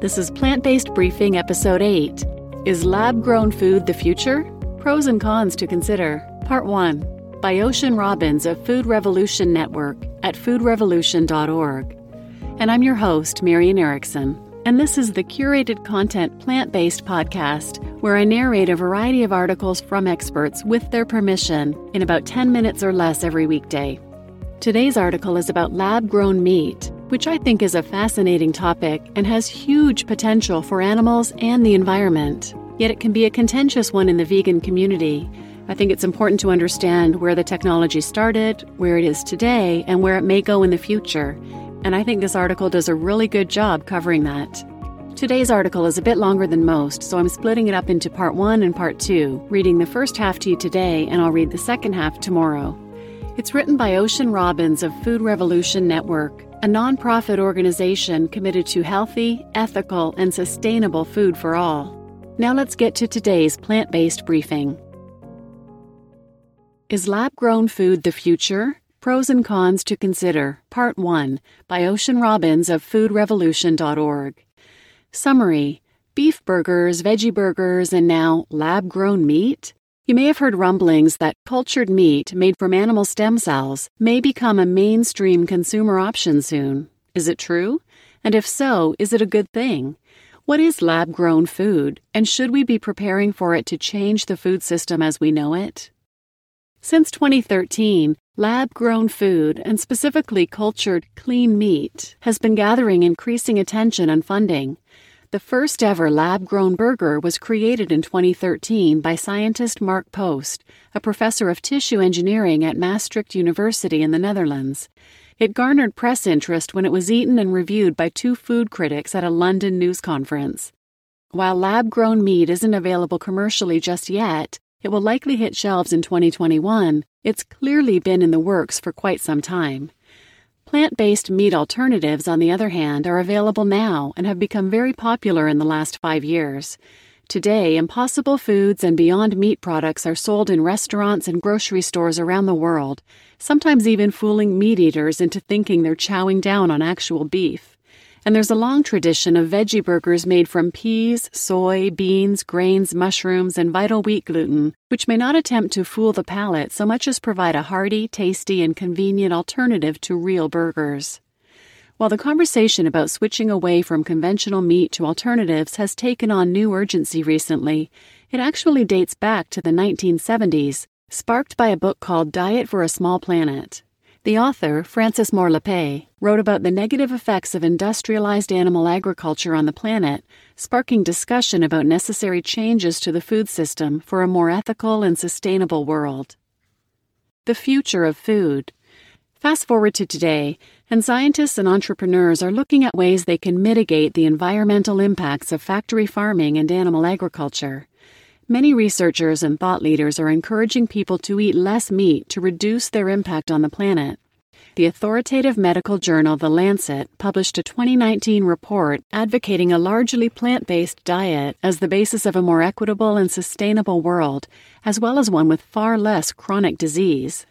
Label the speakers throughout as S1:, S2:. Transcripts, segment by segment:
S1: This is Plant Based Briefing Episode 8 Is Lab Grown Food the Future? Pros and Cons to Consider. Part 1 by Ocean Robbins of Food Revolution Network at foodrevolution.org. And I'm your host, Marian Erickson. And this is the curated content plant based podcast where I narrate a variety of articles from experts with their permission in about 10 minutes or less every weekday. Today's article is about lab grown meat, which I think is a fascinating topic and has huge potential for animals and the environment. Yet it can be a contentious one in the vegan community. I think it's important to understand where the technology started, where it is today, and where it may go in the future. And I think this article does a really good job covering that. Today's article is a bit longer than most, so I'm splitting it up into part one and part two, reading the first half to you today, and I'll read the second half tomorrow. It's written by Ocean Robbins of Food Revolution Network, a nonprofit organization committed to healthy, ethical, and sustainable food for all. Now let's get to today's plant based briefing. Is lab grown food the future? Pros and Cons to Consider, Part 1, by Ocean Robbins of foodrevolution.org. Summary Beef burgers, veggie burgers, and now lab grown meat? You may have heard rumblings that cultured meat made from animal stem cells may become a mainstream consumer option soon. Is it true? And if so, is it a good thing? What is lab grown food, and should we be preparing for it to change the food system as we know it? Since 2013, lab grown food, and specifically cultured clean meat, has been gathering increasing attention and funding. The first ever lab grown burger was created in 2013 by scientist Mark Post, a professor of tissue engineering at Maastricht University in the Netherlands. It garnered press interest when it was eaten and reviewed by two food critics at a London news conference. While lab grown meat isn't available commercially just yet, it will likely hit shelves in 2021. It's clearly been in the works for quite some time. Plant based meat alternatives, on the other hand, are available now and have become very popular in the last five years. Today, Impossible Foods and Beyond Meat products are sold in restaurants and grocery stores around the world, sometimes even fooling meat eaters into thinking they're chowing down on actual beef. And there's a long tradition of veggie burgers made from peas, soy, beans, grains, mushrooms, and vital wheat gluten, which may not attempt to fool the palate so much as provide a hearty, tasty, and convenient alternative to real burgers. While the conversation about switching away from conventional meat to alternatives has taken on new urgency recently, it actually dates back to the 1970s, sparked by a book called Diet for a Small Planet. The author, Frances Moore Lappé, wrote about the negative effects of industrialized animal agriculture on the planet, sparking discussion about necessary changes to the food system for a more ethical and sustainable world. The future of food. Fast forward to today, and scientists and entrepreneurs are looking at ways they can mitigate the environmental impacts of factory farming and animal agriculture. Many researchers and thought leaders are encouraging people to eat less meat to reduce their impact on the planet. The authoritative medical journal The Lancet published a 2019 report advocating a largely plant based diet as the basis of a more equitable and sustainable world, as well as one with far less chronic disease.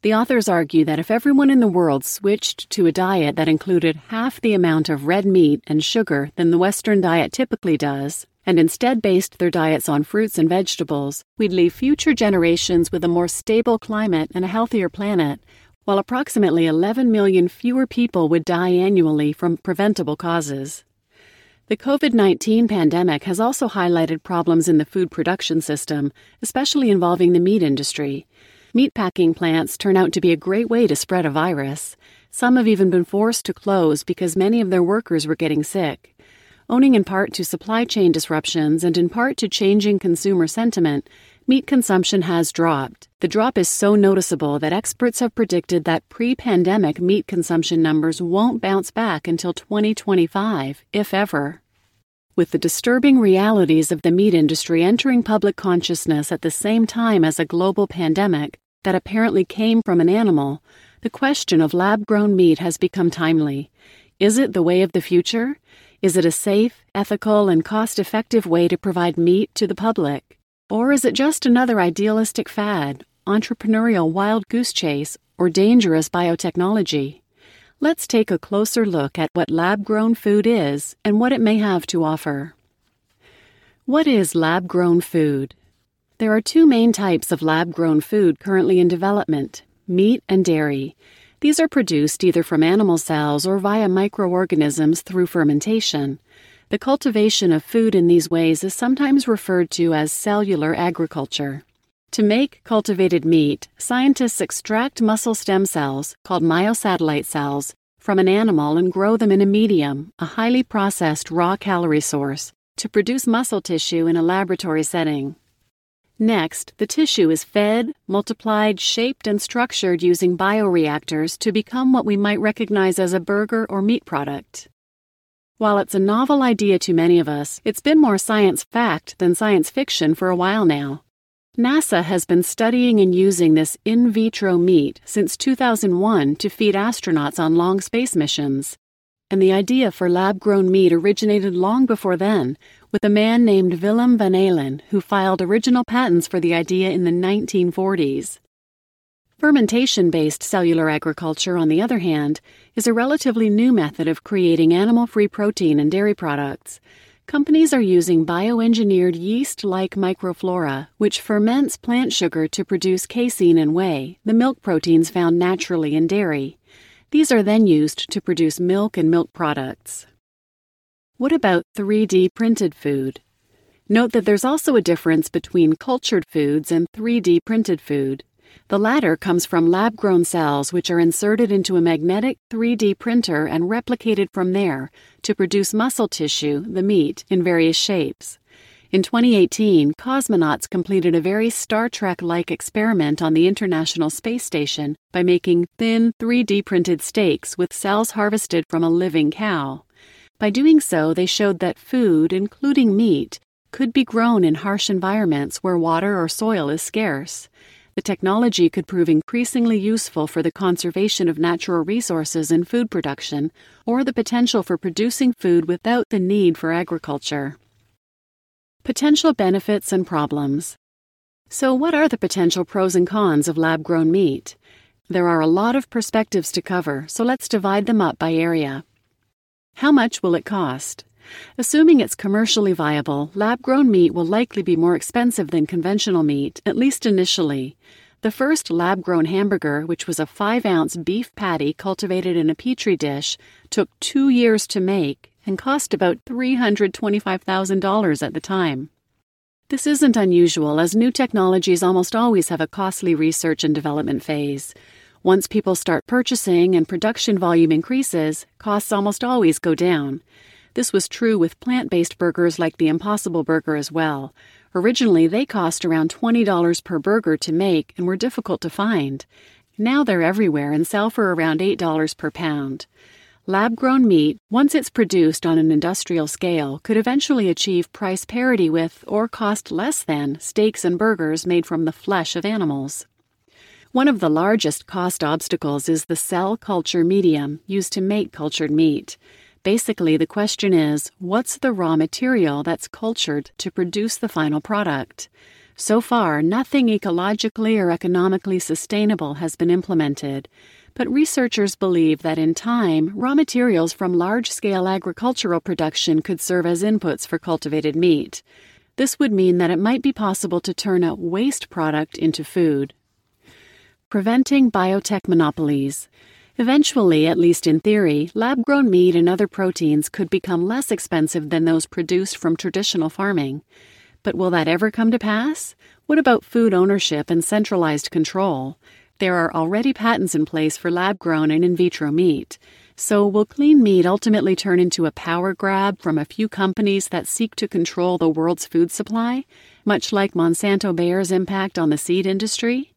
S1: The authors argue that if everyone in the world switched to a diet that included half the amount of red meat and sugar than the Western diet typically does, and instead based their diets on fruits and vegetables, we'd leave future generations with a more stable climate and a healthier planet, while approximately 11 million fewer people would die annually from preventable causes. The COVID 19 pandemic has also highlighted problems in the food production system, especially involving the meat industry. Meatpacking plants turn out to be a great way to spread a virus. Some have even been forced to close because many of their workers were getting sick. Owing in part to supply chain disruptions and in part to changing consumer sentiment, meat consumption has dropped. The drop is so noticeable that experts have predicted that pre pandemic meat consumption numbers won't bounce back until 2025, if ever. With the disturbing realities of the meat industry entering public consciousness at the same time as a global pandemic that apparently came from an animal, the question of lab grown meat has become timely. Is it the way of the future? Is it a safe, ethical, and cost effective way to provide meat to the public? Or is it just another idealistic fad, entrepreneurial wild goose chase, or dangerous biotechnology? Let's take a closer look at what lab grown food is and what it may have to offer. What is lab grown food? There are two main types of lab grown food currently in development meat and dairy. These are produced either from animal cells or via microorganisms through fermentation. The cultivation of food in these ways is sometimes referred to as cellular agriculture. To make cultivated meat, scientists extract muscle stem cells, called myosatellite cells, from an animal and grow them in a medium, a highly processed raw calorie source, to produce muscle tissue in a laboratory setting. Next, the tissue is fed, multiplied, shaped, and structured using bioreactors to become what we might recognize as a burger or meat product. While it's a novel idea to many of us, it's been more science fact than science fiction for a while now. NASA has been studying and using this in vitro meat since 2001 to feed astronauts on long space missions. And the idea for lab grown meat originated long before then, with a man named Willem van Eelen who filed original patents for the idea in the 1940s. Fermentation based cellular agriculture, on the other hand, is a relatively new method of creating animal free protein and dairy products. Companies are using bioengineered yeast like microflora, which ferments plant sugar to produce casein and whey, the milk proteins found naturally in dairy. These are then used to produce milk and milk products. What about 3D printed food? Note that there's also a difference between cultured foods and 3D printed food. The latter comes from lab grown cells, which are inserted into a magnetic 3D printer and replicated from there to produce muscle tissue, the meat, in various shapes. In 2018, cosmonauts completed a very Star Trek like experiment on the International Space Station by making thin 3D printed steaks with cells harvested from a living cow. By doing so, they showed that food, including meat, could be grown in harsh environments where water or soil is scarce the technology could prove increasingly useful for the conservation of natural resources in food production or the potential for producing food without the need for agriculture. Potential benefits and problems. So, what are the potential pros and cons of lab grown meat? There are a lot of perspectives to cover, so let's divide them up by area. How much will it cost? Assuming it's commercially viable, lab grown meat will likely be more expensive than conventional meat, at least initially. The first lab grown hamburger, which was a 5 ounce beef patty cultivated in a petri dish, took two years to make and cost about $325,000 at the time. This isn't unusual, as new technologies almost always have a costly research and development phase. Once people start purchasing and production volume increases, costs almost always go down. This was true with plant based burgers like the Impossible Burger as well. Originally, they cost around $20 per burger to make and were difficult to find. Now they're everywhere and sell for around $8 per pound. Lab grown meat, once it's produced on an industrial scale, could eventually achieve price parity with, or cost less than, steaks and burgers made from the flesh of animals. One of the largest cost obstacles is the cell culture medium used to make cultured meat. Basically, the question is what's the raw material that's cultured to produce the final product? So far, nothing ecologically or economically sustainable has been implemented, but researchers believe that in time, raw materials from large scale agricultural production could serve as inputs for cultivated meat. This would mean that it might be possible to turn a waste product into food. Preventing biotech monopolies. Eventually, at least in theory, lab grown meat and other proteins could become less expensive than those produced from traditional farming. But will that ever come to pass? What about food ownership and centralized control? There are already patents in place for lab grown and in vitro meat. So, will clean meat ultimately turn into a power grab from a few companies that seek to control the world's food supply, much like Monsanto Bayer's impact on the seed industry?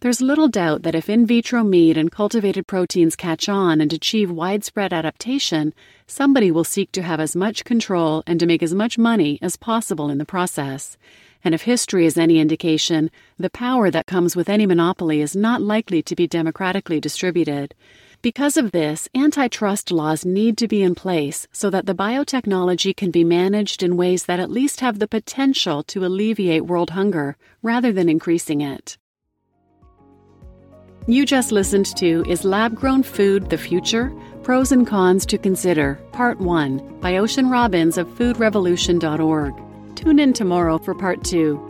S1: There's little doubt that if in vitro meat and cultivated proteins catch on and achieve widespread adaptation, somebody will seek to have as much control and to make as much money as possible in the process. And if history is any indication, the power that comes with any monopoly is not likely to be democratically distributed. Because of this, antitrust laws need to be in place so that the biotechnology can be managed in ways that at least have the potential to alleviate world hunger rather than increasing it. You just listened to Is Lab Grown Food the Future? Pros and Cons to Consider, Part 1 by Ocean Robbins of foodrevolution.org. Tune in tomorrow for Part 2.